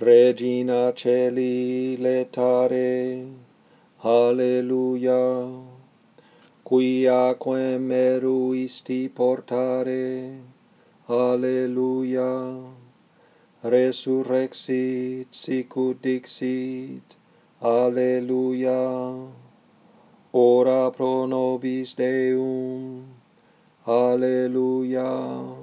Regina Celi letare, Alleluia, quiaquem eruisti portare, Alleluia, resurrexit, sicut dixit, Alleluia, ora pro nobis Deum, Alleluia,